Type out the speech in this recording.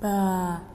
爸